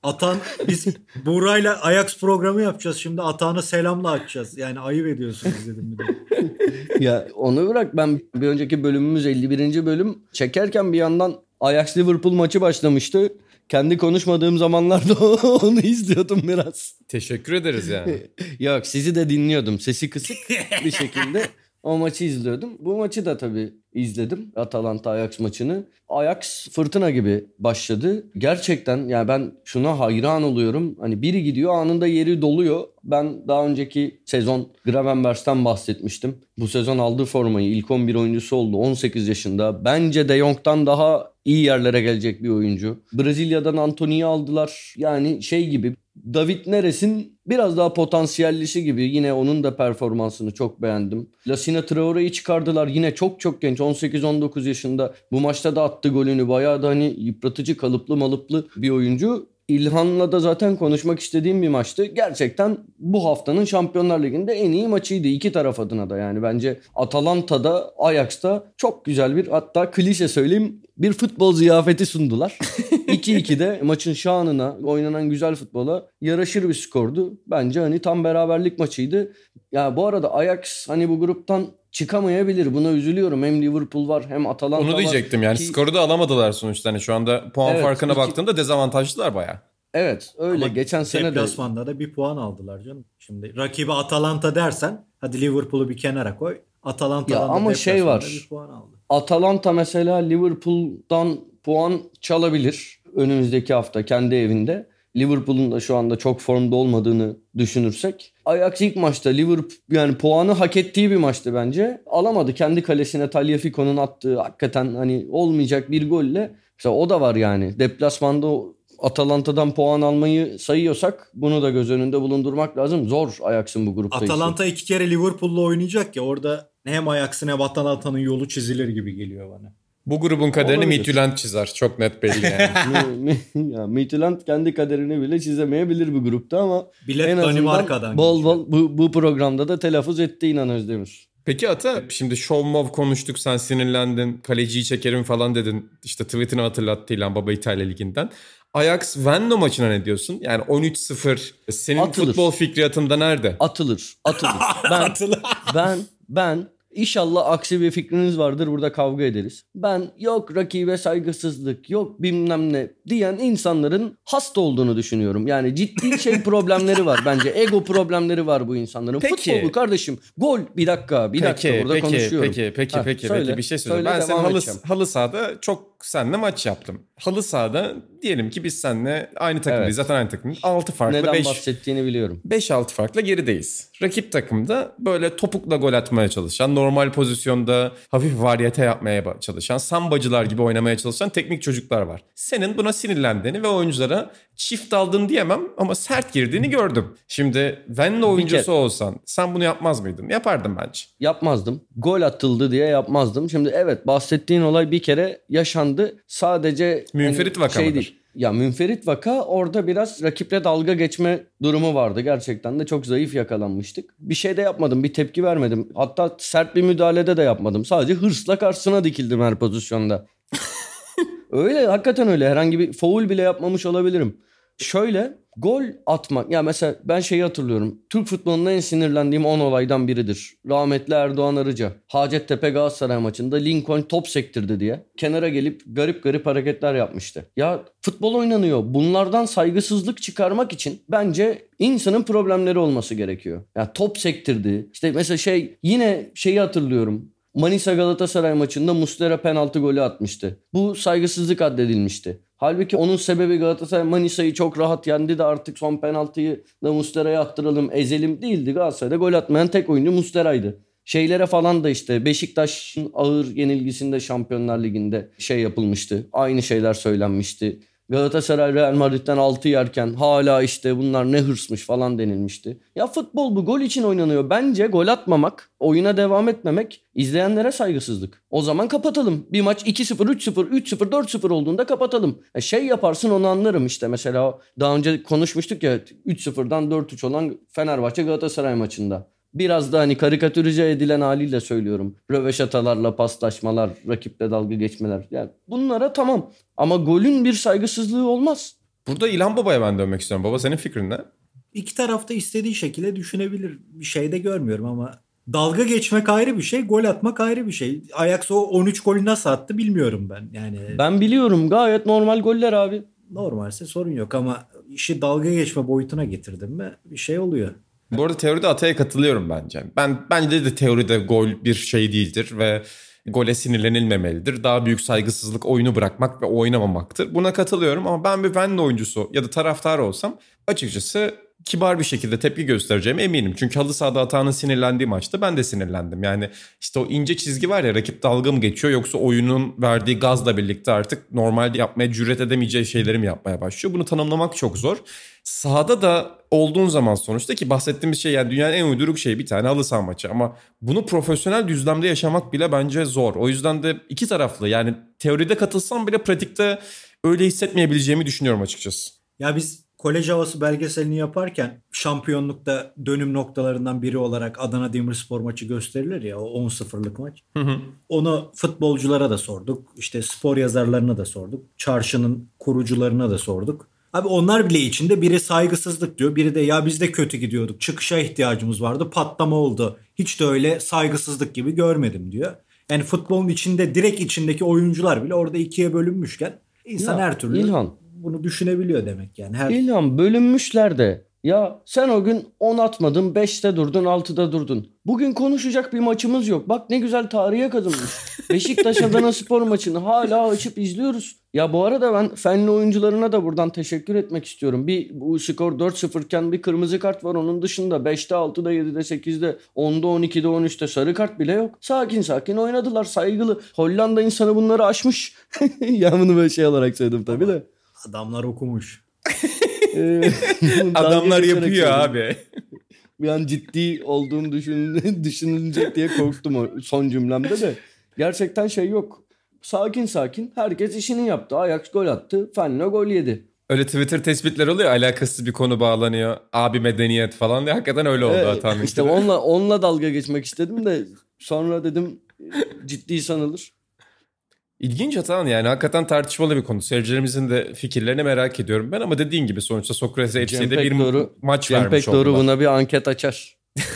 Atan biz Buğra'yla Ajax programı yapacağız. Şimdi Atan'ı selamla açacağız. Yani ayıp ediyorsunuz dedim bir de. [LAUGHS] Ya onu bırak ben bir önceki bölümümüz 51. bölüm çekerken bir yandan Ajax Liverpool maçı başlamıştı. Kendi konuşmadığım zamanlarda [LAUGHS] onu izliyordum biraz. Teşekkür ederiz yani. [LAUGHS] Yok sizi de dinliyordum. Sesi kısık bir şekilde o maçı izliyordum. Bu maçı da tabii izledim. Atalanta Ajax maçını. Ajax fırtına gibi başladı. Gerçekten yani ben şuna hayran oluyorum. Hani biri gidiyor anında yeri doluyor. Ben daha önceki sezon Gravenberch'ten bahsetmiştim. Bu sezon aldığı formayı ilk 11 oyuncusu oldu. 18 yaşında. Bence De Jong'dan daha iyi yerlere gelecek bir oyuncu. Brezilya'dan Antony'yi aldılar. Yani şey gibi David Neres'in biraz daha potansiyellisi gibi. Yine onun da performansını çok beğendim. Lasina Traore'yi çıkardılar. Yine çok çok genç. 18-19 yaşında. Bu maçta da attı golünü. Bayağı da hani yıpratıcı, kalıplı malıplı bir oyuncu. İlhan'la da zaten konuşmak istediğim bir maçtı. Gerçekten bu haftanın Şampiyonlar Ligi'nde en iyi maçıydı. iki taraf adına da yani. Bence Atalanta'da, Ajax'ta çok güzel bir hatta klişe söyleyeyim bir futbol ziyafeti sundular. [LAUGHS] 2-2'de maçın şanına, oynanan güzel futbola yaraşır bir skordu. Bence hani tam beraberlik maçıydı. Ya bu arada Ajax hani bu gruptan çıkamayabilir. Buna üzülüyorum. Hem Liverpool var hem Atalanta var. Onu diyecektim yani Ki- skoru da alamadılar sonuçta. Hani şu anda puan Evet, farkına iki- baktığımda dezavantajlılar baya. Evet öyle. Ama Geçen sene de Deplasmanda da bir puan aldılar canım. Şimdi rakibi Atalanta dersen hadi Liverpool'u bir kenara koy. Atalanta'dan Ya da ama şey var. bir puan aldı. Atalanta mesela Liverpool'dan puan çalabilir önümüzdeki hafta kendi evinde. Liverpool'un da şu anda çok formda olmadığını düşünürsek. Ajax ilk maçta Liverpool yani puanı hak ettiği bir maçtı bence. Alamadı kendi kalesine Tagliafico'nun attığı hakikaten hani olmayacak bir golle. Mesela o da var yani. Deplasmanda Atalanta'dan puan almayı sayıyorsak bunu da göz önünde bulundurmak lazım. Zor Ajax'ın bu grupta. Atalanta iki kere Liverpool'la oynayacak ya orada hem Ajax'ın hem Atalanta'nın yolu çizilir gibi geliyor bana. Bu grubun kaderini. Midtjylland çizer. Çok net belli yani. [LAUGHS] Ya Midtjylland kendi kaderini bile çizemeyebilir bu grupta ama Bilet en azından Danimarka'dan bol bol bu, bu programda da telaffuz etti İnan Özdemir. Peki Ata şimdi show mov konuştuk sen sinirlendin kaleciyi çekerim falan dedin işte tweetini hatırlattı İlhan Baba İtalya Ligi'nden. Ajax Venlo maçına ne diyorsun? Yani 13-0 senin Atılır. futbol fikriyatında nerede? Atılır. Atılır. [LAUGHS] Ben ben ben İnşallah aksi bir fikriniz vardır burada kavga ederiz. Ben yok rakibe saygısızlık yok bilmem ne diyen insanların hasta olduğunu düşünüyorum. Yani ciddi şey [LAUGHS] problemleri var bence. Ego problemleri var bu insanların. Peki. Futbol bu kardeşim. Gol bir dakika bir dakika Peki, burada peki, konuşuyorum. peki, peki, Ha, peki, söyle, peki bir şey söyleyeyim. söyle, Ben senin halı, edeceğim. halı sahada çok seninle maç yaptım. Halı sahada diyelim ki biz seninle aynı takımdayız. Evet. Zaten aynı takımdayız. 6 farklı Neden 5 bahsettiğini biliyorum. 5-6 farkla gerideyiz. Rakip takımda böyle topukla gol atmaya çalışan, normal pozisyonda hafif varyete yapmaya çalışan, sambacılar gibi oynamaya çalışan teknik çocuklar var. Senin buna sinirlendiğini ve oyunculara çift aldın diyemem ama sert girdiğini gördüm. Şimdi Venlo oyuncusu kere- olsan sen bunu yapmaz mıydın? Yapardım bence. Yapmazdım. Gol atıldı diye yapmazdım. Şimdi evet bahsettiğin olay bir kere yaşandı. Sadece Münferit hani vaka mıdır? değil. Ya münferit vaka orada biraz rakiple dalga geçme durumu vardı. Gerçekten de çok zayıf yakalanmıştık. Bir şey de yapmadım. Bir tepki vermedim. Hatta sert bir müdahalede de yapmadım. Sadece hırsla karşısına dikildim her pozisyonda. Öyle hakikaten öyle. Herhangi bir foul bile yapmamış olabilirim. Şöyle gol atmak ya mesela ben şeyi hatırlıyorum. Türk futbolunda en sinirlendiğim 10 olaydan biridir. Rahmetli Erdoğan Arıca. Hacettepe Galatasaray maçında Lincoln top sektirdi diye kenara gelip garip garip hareketler yapmıştı. Ya futbol oynanıyor. Bunlardan saygısızlık çıkarmak için bence insanın problemleri olması gerekiyor. Ya top sektirdi. İşte mesela şey yine şeyi hatırlıyorum. Manisa Galatasaray maçında Muslera penaltı golü atmıştı. Bu saygısızlık addedilmişti. Halbuki onun sebebi Galatasaray Manisa'yı çok rahat yendi de artık son penaltıyı da Muslera'ya attıralım ezelim değildi. Galatasaray'da gol atmayan tek oyuncu Muslera'ydı. Şeylere falan da işte Beşiktaş'ın ağır yenilgisinde Şampiyonlar Ligi'nde şey yapılmıştı. Aynı şeyler söylenmişti. Galatasaray Real Madrid'den 6 yerken hala işte bunlar ne hırsmış falan denilmişti. Ya futbol bu gol için oynanıyor. Bence gol atmamak, oyuna devam etmemek izleyenlere saygısızlık. O zaman kapatalım. Bir maç 2-0, 3-0, 3-0, 4-0 olduğunda kapatalım. E şey yaparsın onu anlarım işte mesela daha önce konuşmuştuk ya 3-0'dan 4-3 olan Fenerbahçe Galatasaray maçında. Biraz da hani karikatürize edilen haliyle söylüyorum. Röveşatalarla paslaşmalar, rakiple dalga geçmeler. Yani bunlara tamam. Ama golün bir saygısızlığı olmaz. Burada İlhan Baba'ya ben dönmek istiyorum. Baba senin fikrin ne? İki tarafta istediği şekilde düşünebilir. Bir şey de görmüyorum ama dalga geçmek ayrı bir şey, gol atmak ayrı bir şey. Ajax o 13 golü nasıl attı bilmiyorum ben. Yani Ben biliyorum gayet normal goller abi. normalse sorun yok ama işi dalga geçme boyutuna getirdim mi bir şey oluyor. Bu arada teoride Atay'a katılıyorum bence. Ben bence de teoride gol bir şey değildir ve gole sinirlenilmemelidir. Daha büyük saygısızlık oyunu bırakmak ve oynamamaktır. Buna katılıyorum ama ben bir Venlo oyuncusu ya da taraftar olsam açıkçası kibar bir şekilde tepki göstereceğime eminim. Çünkü halı sahada Atağan'ın sinirlendiği maçta ben de sinirlendim. Yani işte o ince çizgi var ya rakip dalga mı geçiyor yoksa oyunun verdiği gazla birlikte artık normalde yapmaya cüret edemeyeceği şeyleri mi yapmaya başlıyor? Bunu tanımlamak çok zor. Sahada da olduğun zaman sonuçta ki bahsettiğimiz şey yani dünyanın en uyduruk şeyi bir tane halı saha maçı ama bunu profesyonel düzlemde yaşamak bile bence zor. O yüzden de iki taraflı yani teoride katılsam bile pratikte öyle hissetmeyebileceğimi düşünüyorum açıkçası. Ya biz kolej havası belgeselini yaparken şampiyonlukta dönüm noktalarından biri olarak Adana Demirspor maçı gösterilir ya o 10-0'lık maç. Onu futbolculara da sorduk. İşte spor yazarlarına da sorduk. Çarşının kurucularına da sorduk. Abi onlar bile içinde biri saygısızlık diyor. Biri de ya biz de kötü gidiyorduk. Çıkışa ihtiyacımız vardı. Patlama oldu. Hiç de öyle saygısızlık gibi görmedim diyor. Yani futbolun içinde direkt içindeki oyuncular bile orada ikiye bölünmüşken insan Ya, her türlü İlhan. Bunu düşünebiliyor demek yani. Her İlhan bölünmüşler de. Ya sen o gün 10 atmadın 5'te durdun 6'da durdun. Bugün konuşacak bir maçımız yok. Bak ne güzel tarihe kazınmış. [LAUGHS] Beşiktaş Adana spor maçını hala açıp izliyoruz. Ya bu arada ben fenli oyuncularına da buradan teşekkür etmek istiyorum. Bir bu skor 4-0 iken bir kırmızı kart var onun dışında 5'te 6'da 7'de 8'de 10'da 12'de 13'te sarı kart bile yok. Sakin sakin oynadılar saygılı. Hollanda insanı bunları aşmış. [LAUGHS] ya bunu böyle şey olarak söyledim tabii de. Adamlar okumuş. Ee, [LAUGHS] Adamlar yapıyor abi. Bir an ciddi olduğum düşün, [LAUGHS] düşünülecek diye korktum o son cümlemde de. Gerçekten şey yok. Sakin sakin herkes işini yaptı. Ajax gol attı. Fenlo gol yedi. Öyle Twitter tespitler oluyor alakasız bir konu bağlanıyor. Abi medeniyet falan diye hakikaten öyle oldu Evet, Atağan'ın. işte onunla, onunla dalga geçmek istedim de Sonra dedim ciddi sanılır. İlginç Atan yani hakikaten tartışmalı bir konu. Seyircilerimizin de fikirlerini merak ediyorum ben ama dediğin gibi sonuçta Sokrates FC'de bir Pekdoğru- maç Cem vermiş oldular. buna bir anket açar. [LAUGHS]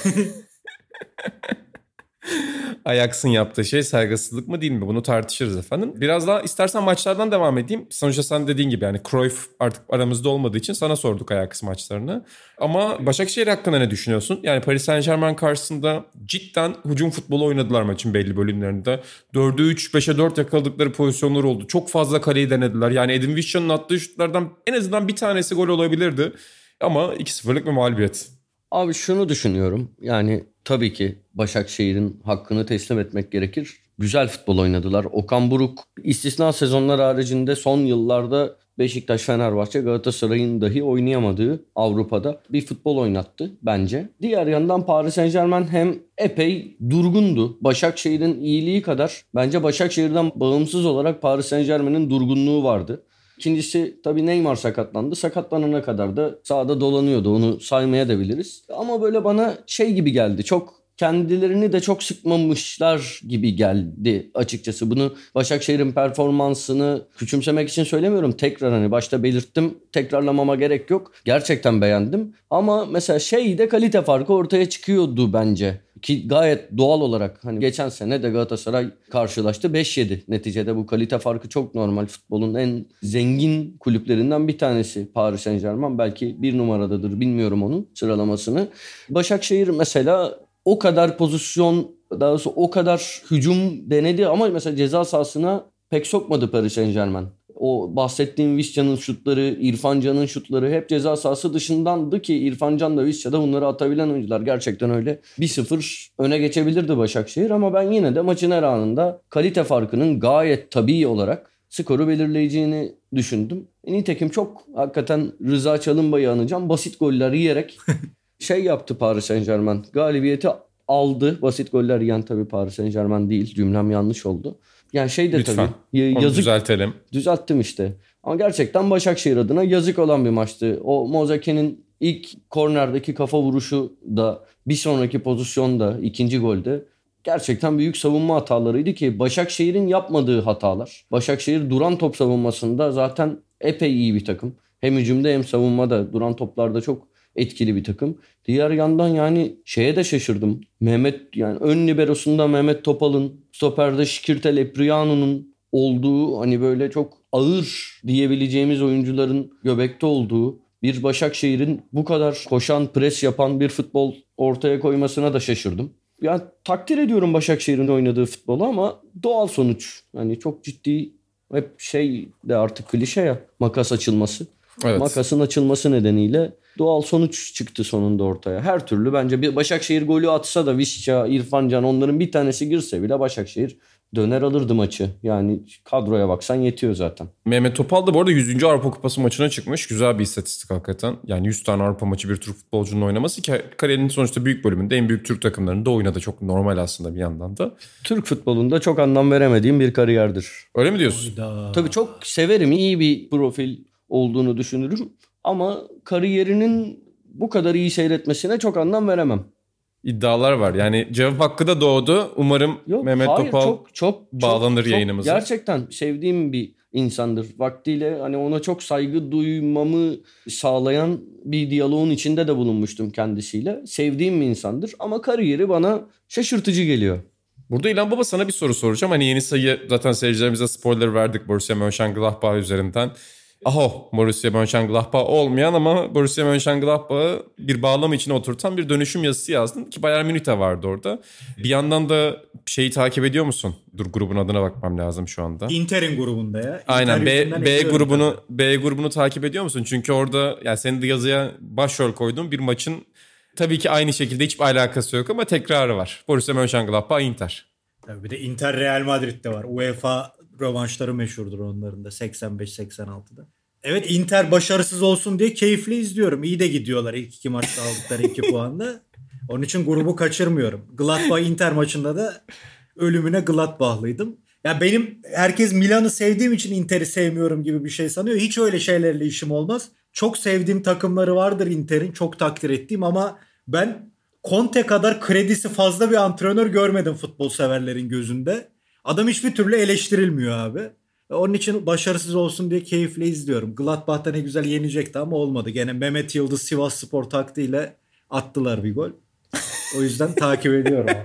Ajax'ın yaptığı şey saygısızlık mı değil mi? Bunu tartışırız efendim. Biraz daha istersen maçlardan devam edeyim. Sonuçta sen dediğin gibi yani Cruyff artık aramızda olmadığı için sana sorduk Ajax maçlarını. Ama Başakşehir hakkında ne düşünüyorsun? Yani Paris Saint Germain karşısında cidden hücum futbolu oynadılar maçın belli bölümlerinde. 4'e 3, 5'e 4 yakaladıkları pozisyonlar oldu. Çok fazla kaleyi denediler. Yani Edin Visca'nın attığı şutlardan en azından bir tanesi gol olabilirdi. Ama 2-0'lık bir mağlubiyet. Abi şunu düşünüyorum. Yani tabii ki Başakşehir'in hakkını teslim etmek gerekir. Güzel futbol oynadılar. Okan Buruk istisna sezonlar haricinde son yıllarda Beşiktaş, Fenerbahçe, Galatasaray'ın dahi oynayamadığı Avrupa'da bir futbol oynattı bence. Diğer yandan Paris Saint Germain hem epey durgundu. Başakşehir'in iyiliği kadar bence Başakşehir'den bağımsız olarak Paris Saint Germain'in durgunluğu vardı. İkincisi tabii Neymar sakatlandı. Sakatlanana kadar da sahada dolanıyordu. Onu saymaya da biliriz. Ama böyle bana şey gibi geldi. Çok kendilerini de çok sıkmamışlar gibi geldi açıkçası. Bunu Başakşehir'in performansını küçümsemek için söylemiyorum. Tekrar hani başta belirttim. Tekrarlamama gerek yok. Gerçekten beğendim. Ama mesela şey de kalite farkı ortaya çıkıyordu bence. Ki gayet doğal olarak hani geçen sene de Galatasaray karşılaştı 5-7. Neticede bu kalite farkı çok normal. Futbolun en zengin kulüplerinden bir tanesi Paris Saint Germain. Belki bir numaradadır bilmiyorum onun sıralamasını. Başakşehir mesela o kadar pozisyon daha doğrusu o kadar hücum denedi ama mesela ceza sahasına pek sokmadı Paris Saint Germain. O bahsettiğim Visca'nın şutları, İrfan Can'ın şutları hep ceza sahası dışındandı ki İrfan Can da Visca da bunları atabilen oyuncular. Gerçekten öyle. 1-0 öne geçebilirdi Başakşehir ama ben yine de maçın her anında kalite farkının gayet tabii olarak skoru belirleyeceğini düşündüm. Nitekim çok hakikaten Rıza Çalınbay'ı anacağım. Basit goller yiyerek [LAUGHS] şey yaptı Paris Saint Germain. Galibiyeti aldı. Basit goller yiyen tabii Paris Saint Germain değil. Cümlem yanlış oldu. Yani şey de Lütfen. tabii Onu yazık düzeltelim. düzelttim işte. Ama gerçekten Başakşehir adına yazık olan bir maçtı. O Mozake'nin ilk kornerdeki kafa vuruşu da bir sonraki pozisyonda ikinci golde gerçekten büyük savunma hatalarıydı ki Başakşehir'in yapmadığı hatalar. Başakşehir duran top savunmasında zaten epey iyi bir takım. Hem hücumda hem savunmada duran toplarda çok etkili bir takım. Diğer yandan yani şeye de şaşırdım. Mehmet yani ön liberosunda Mehmet Topal'ın, stoperde Şikirtel Epriano'nun olduğu hani böyle çok ağır diyebileceğimiz oyuncuların göbekte olduğu bir Başakşehir'in bu kadar koşan, pres yapan bir futbol ortaya koymasına da şaşırdım. Yani takdir ediyorum Başakşehir'in oynadığı futbolu ama doğal sonuç. Hani çok ciddi hep şey de artık klişe ya makas açılması. Evet. Makasın açılması nedeniyle doğal sonuç çıktı sonunda ortaya. Her türlü bence bir Başakşehir golü atsa da Visca, İrfan Can onların bir tanesi girse bile Başakşehir döner alırdı maçı. Yani kadroya baksan yetiyor zaten. Mehmet Topal da bu arada 100. Avrupa Kupası maçına çıkmış. Güzel bir istatistik hakikaten. Yani 100 tane Avrupa maçı bir Türk futbolcunun oynaması ki kariyerinin sonuçta büyük bölümünde en büyük Türk takımlarında oynadı. Çok normal aslında bir yandan da. Türk futbolunda çok anlam veremediğim bir kariyerdir. Öyle mi diyorsun? Hayda. Tabii çok severim. iyi bir profil olduğunu düşünürüm. Ama kariyerinin bu kadar iyi seyretmesine çok anlam veremem. İddialar var. Yani cevap hakkı da doğdu. Umarım Yok, Mehmet hayır, Topal çok, çok, bağlanır çok, yayınımıza. Gerçekten sevdiğim bir insandır. Vaktiyle hani ona çok saygı duymamı sağlayan bir diyaloğun içinde de bulunmuştum kendisiyle. Sevdiğim bir insandır ama kariyeri bana şaşırtıcı geliyor. Burada İlhan Baba sana bir soru soracağım. Hani yeni sayı zaten seyircilerimize spoiler verdik Borussia Mönchengladbach üzerinden. Aho Borussia Mönchengladbach olmayan ama Borussia Mönchengladbach'ı bir bağlam içine oturtan bir dönüşüm yazısı yazdın. Ki Bayern Münih de vardı orada. Bir yandan da şeyi takip ediyor musun? Dur grubun adına bakmam lazım şu anda. Inter'in grubunda ya. Aynen Inter B, yüzünden B ediyorum grubunu B grubunu takip ediyor musun? Çünkü orada yani senin de yazıya başrol koyduğun bir maçın tabii ki aynı şekilde hiçbir alakası yok ama tekrarı var. Borussia Mönchengladbach Inter. Tabii bir de Inter Real Madrid'de var. UEFA rövanşları meşhurdur onların da 85-86'da. Evet Inter başarısız olsun diye keyifli izliyorum. İyi de gidiyorlar ilk iki maçta aldıkları iki [LAUGHS] puanla. Onun için grubu kaçırmıyorum. Gladbach Inter maçında da ölümüne Gladbachlıydım. Ya benim herkes Milan'ı sevdiğim için Inter'i sevmiyorum gibi bir şey sanıyor. Hiç öyle şeylerle işim olmaz. Çok sevdiğim takımları vardır Inter'in. Çok takdir ettiğim ama ben Conte kadar kredisi fazla bir antrenör görmedim futbol severlerin gözünde. Adam hiçbir türlü eleştirilmiyor abi. Onun için başarısız olsun diye keyifle izliyorum. Gladbach'ta ne güzel yenecekti ama olmadı. Gene Mehmet Yıldız Sivas Spor taktiğiyle attılar bir gol. O yüzden [LAUGHS] takip ediyorum.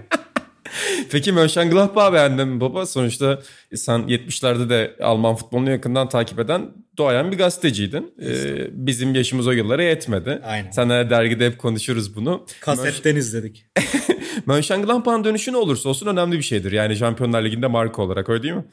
Peki Mönchengladbach'ı beğendin mi baba? Sonuçta sen 70'lerde de Alman futbolunu yakından takip eden doğayan bir gazeteciydin. Ee, bizim yaşımız o yıllara yetmedi. Aynen. Senle dergide hep konuşuruz bunu. Kasetten izledik. [LAUGHS] Mönchengladbach'ın dönüşü ne olursa olsun önemli bir şeydir. Yani Şampiyonlar Ligi'nde marka olarak öyle değil mi?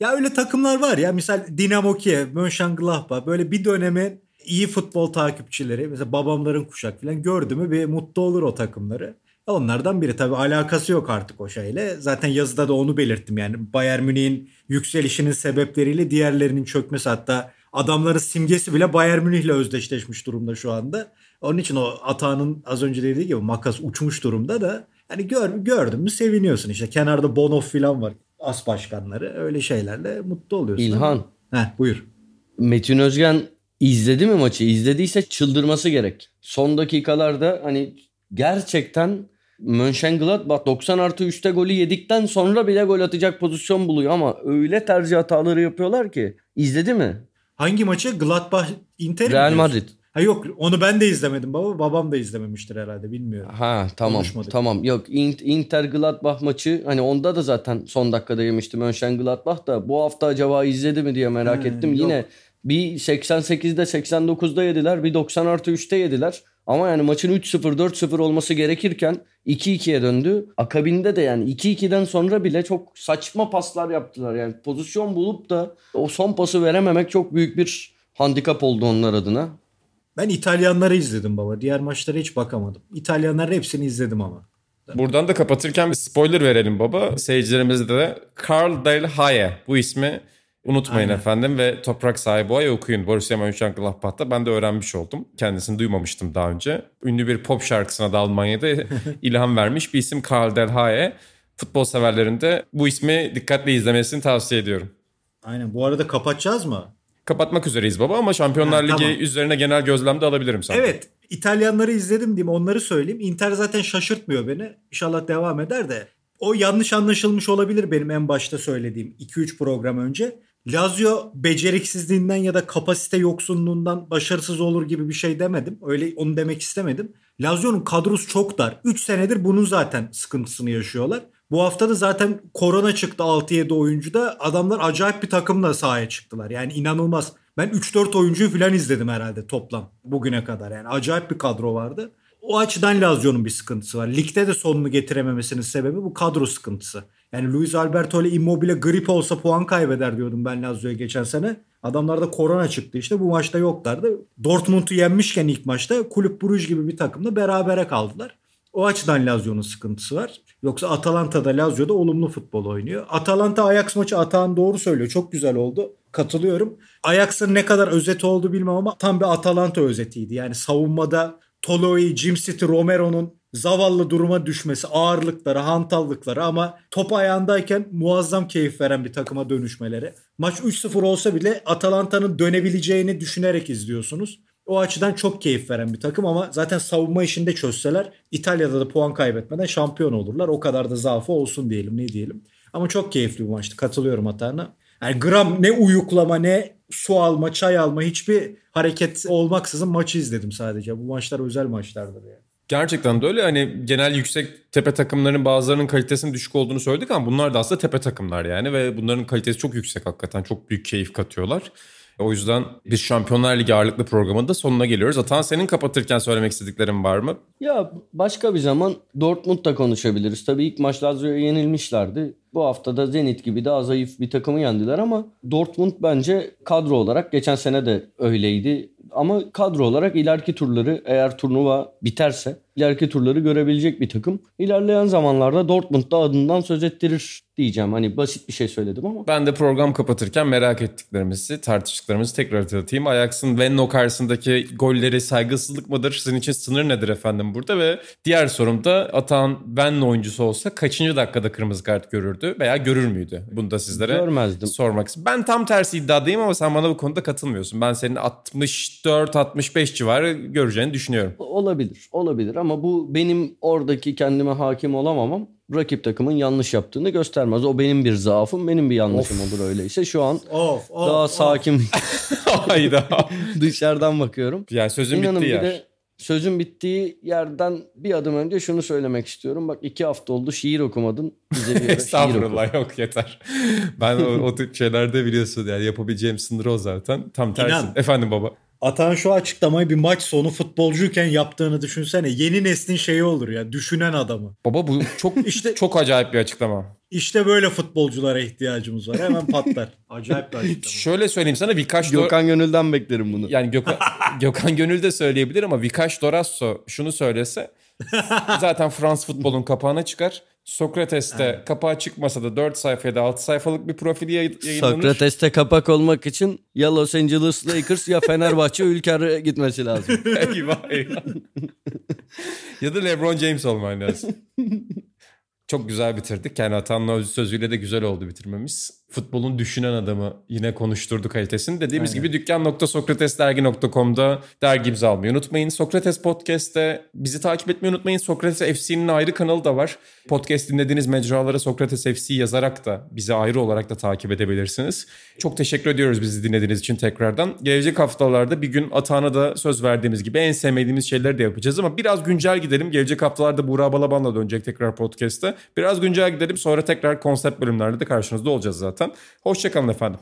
Ya öyle takımlar var ya. Misal Dinamo Kiev, Mönchengladbach böyle bir dönemin iyi futbol takipçileri mesela babamların kuşak falan gördü mü bir mutlu olur o takımları. Onlardan biri tabii alakası yok artık o şeyle. Zaten yazıda da onu belirttim yani. Bayern Münih'in yükselişinin sebepleriyle diğerlerinin çökmesi hatta adamların simgesi bile Bayern Münih'le özdeşleşmiş durumda şu anda. Onun için o Atağan'ın az önce dediği gibi makas uçmuş durumda da hani gör, gördün mü seviniyorsun işte. Kenarda Bono falan var as başkanları öyle şeylerle mutlu oluyorsun. İlhan. Heh, buyur. Metin Özgen izledi mi maçı? İzlediyse çıldırması gerek. Son dakikalarda hani gerçekten Mönchengladbach 90 artı 3'te golü yedikten sonra bile gol atacak pozisyon buluyor ama öyle tercih hataları yapıyorlar ki. İzledi mi? Hangi maçı? Gladbach Inter Real? Madrid. Ha yok onu ben de izlemedim baba. Babam da izlememiştir herhalde bilmiyorum. Ha tamam Konuşmadık. tamam yok In- Inter Gladbach maçı hani onda da zaten son dakikada yemişti Mönchengladbach da bu hafta acaba izledi mi diye merak Ha, ettim. yok. Yine bir 88'de 89'da yediler bir 90 artı 3'te yediler. Ama yani maçın 3-0 4-0 olması gerekirken 2-2'ye döndü. Akabinde de yani 2-2'den sonra bile çok saçma paslar yaptılar. Yani pozisyon bulup da o son pası verememek çok büyük bir handikap oldu onlar adına. Ben İtalyanları izledim baba. Diğer maçlara hiç bakamadım. İtalyanların hepsini izledim ama. Buradan da kapatırken bir spoiler verelim baba. Seyircilerimize de Karl Del Haye bu ismi unutmayın Aynen. efendim ve toprak sahibi o ay okuyun. Borussia Mönchengladbach'ta ben de öğrenmiş oldum. Kendisini duymamıştım daha önce. Ünlü bir pop şarkısına da Almanya'da [LAUGHS] ilham vermiş bir isim Karl Del Haye. Futbol severlerin de bu ismi dikkatle izlemesini tavsiye ediyorum. Aynen. Bu arada kapatacağız mı? Kapatmak üzereyiz baba ama Şampiyonlar Ha, Ligi tamam. üzerine genel gözlem de alabilirim sana. Evet. İtalyanları izledim diyeyim onları söyleyeyim. Inter zaten şaşırtmıyor beni. İnşallah devam eder de. O yanlış anlaşılmış olabilir benim en başta söylediğim 2-3 program önce. Lazio beceriksizliğinden ya da kapasite yoksunluğundan başarısız olur gibi bir şey demedim. Öyle onu demek istemedim. Lazio'nun kadrosu çok dar. 3 senedir bunun zaten sıkıntısını yaşıyorlar. Bu hafta da zaten korona çıktı 6-7 oyuncuda. Adamlar acayip bir takımla sahaya çıktılar. Yani inanılmaz. Ben 3-4 oyuncuyu falan izledim herhalde toplam bugüne kadar. Yani acayip bir kadro vardı. O açıdan Lazio'nun bir sıkıntısı var. Ligde de sonunu getirememesinin sebebi bu kadro sıkıntısı. Yani Luis Alberto ile Immobile grip olsa puan kaybeder diyordum ben Lazio'ya geçen sene. Adamlarda korona çıktı işte bu maçta yoklardı. Dortmund'u yenmişken ilk maçta Kulüp Bruges gibi bir takımla berabere kaldılar. O açıdan Lazio'nun sıkıntısı var. Yoksa Atalanta'da Lazio'da olumlu futbol oynuyor. Atalanta Ajax maçı Atahan doğru söylüyor. Çok güzel oldu. Katılıyorum. Ajax'ın ne kadar özeti oldu bilmem ama tam bir Atalanta özetiydi. Yani savunmada Toloi, Jim City, Romero'nun zavallı duruma düşmesi, ağırlıkları, hantallıkları ama top ayağındayken muazzam keyif veren bir takıma dönüşmeleri. Maç 3-0 olsa bile Atalanta'nın dönebileceğini düşünerek izliyorsunuz. O açıdan çok keyif veren bir takım ama zaten savunma işinde çözseler İtalya'da da puan kaybetmeden şampiyon olurlar. O kadar da zaafı olsun diyelim ne diyelim. Ama çok keyifli bir maçtı. Katılıyorum Atağan'a. Yani gram ne uyuklama ne su alma çay alma hiçbir hareket olmaksızın maçı izledim sadece. Bu maçlar özel maçlardır yani. Gerçekten de öyle. Hani genel yüksek tepe takımlarının bazılarının kalitesinin düşük olduğunu söyledik ama bunlar da aslında tepe takımlar yani ve bunların kalitesi çok yüksek hakikaten. Çok büyük keyif katıyorlar. O yüzden biz Şampiyonlar Ligi ağırlıklı programında sonuna geliyoruz. Atan senin kapatırken söylemek istediklerin var mı? Ya başka bir zaman Dortmund'da konuşabiliriz. Tabii ilk maç Lazio'ya yenilmişlerdi. Bu hafta da Zenit gibi daha zayıf bir takımı yendiler ama Dortmund bence kadro olarak geçen sene de öyleydi. Ama kadro olarak ileriki turları eğer turnuva biterse ileriki turları görebilecek bir takım. İlerleyen zamanlarda Dortmund da adından söz ettirir diyeceğim. Hani basit bir şey söyledim ama. Ben de program kapatırken merak ettiklerimizi, tartıştıklarımızı tekrar hatırlatayım. Ajax'ın Venlo karşısındaki golleri saygısızlık mıdır? Sizin için sınır nedir efendim burada? Ve diğer sorum da Atan Venlo oyuncusu olsa kaçıncı dakikada kırmızı kart görürdü veya görür müydü? Bunu da sizlere Görmezdim. sormak istiyorum. Ben tam tersi iddiadayım ama sen bana bu konuda katılmıyorsun. Ben senin 64-65 civarı göreceğini düşünüyorum. Olabilir, olabilir ama ama bu benim oradaki kendime hakim olamamam rakip takımın yanlış yaptığını göstermez. O benim bir zaafım, benim bir yanlışım olur öyleyse. Şu an Of of. daha of. sakin [LAUGHS] Hayda. [LAUGHS] dışarıdan bakıyorum. yani sözün İnanın bittiği bir yer. de sözün bittiği yerden bir adım önce şunu söylemek istiyorum. Bak iki hafta oldu şiir okumadın. Bize bir ara şiir oku. Estağfurullah yok yeter. Ben o, o tip şeylerde biliyorsun yani yapabileceğim sınır o zaten. Tam tersi. İnan. Efendim baba. Atan şu açıklamayı bir maç sonu futbolcuyken yaptığını düşünsene. Yeni neslin şeyi olur ya. Düşünen adamı. Baba bu [LAUGHS] çok İşte- çok acayip bir açıklama. İşte böyle futbolculara ihtiyacımız var. Hemen patlar. [LAUGHS] Acayip bir açıklama. Şöyle söyleyeyim sana Vikaş Do- Gökhan Gönül'den beklerim bunu. yani Gökhan, [LAUGHS] Gökhan Gönül de söyleyebilir ama Vikaş Dorasso şunu söylese zaten Fransız futbolun kapağına çıkar. Sokrates'te kapağı çıkmasa da 4 sayfa ya da 6 sayfalık bir profili yayın- yayınlanır. Sokrates'te kapak olmak için ya Los Angeles Lakers ya Fenerbahçe [LAUGHS] Ülker'e gitmesi lazım. eyvah eyvah. ya da LeBron James olman lazım. [LAUGHS] Çok güzel bitirdik. Yani Atan'la öz sözüyle de güzel oldu bitirmemiz. Futbolun düşünen adamı yine konuşturdu kalitesini. Dediğimiz Aynen. gibi dükkan.sokratesdergi.com'da dergimizi almayı unutmayın. Sokrates Podcast'te bizi takip etmeyi unutmayın. Sokrates FC'nin ayrı kanalı da var. Podcast dinlediğiniz mecralara Sokrates FC yazarak da bizi ayrı olarak da takip edebilirsiniz. Çok teşekkür ediyoruz bizi dinlediğiniz için tekrardan. Gelecek haftalarda bir gün Atan'a da söz verdiğimiz gibi en sevmediğimiz şeyleri de yapacağız ama biraz güncel gidelim. Gelecek haftalarda Buğra Balaban'la dönecek tekrar podcast'te. Biraz güncel gidelim sonra tekrar konsept bölümlerde de karşınızda olacağız zaten. Hoşçakalın efendim.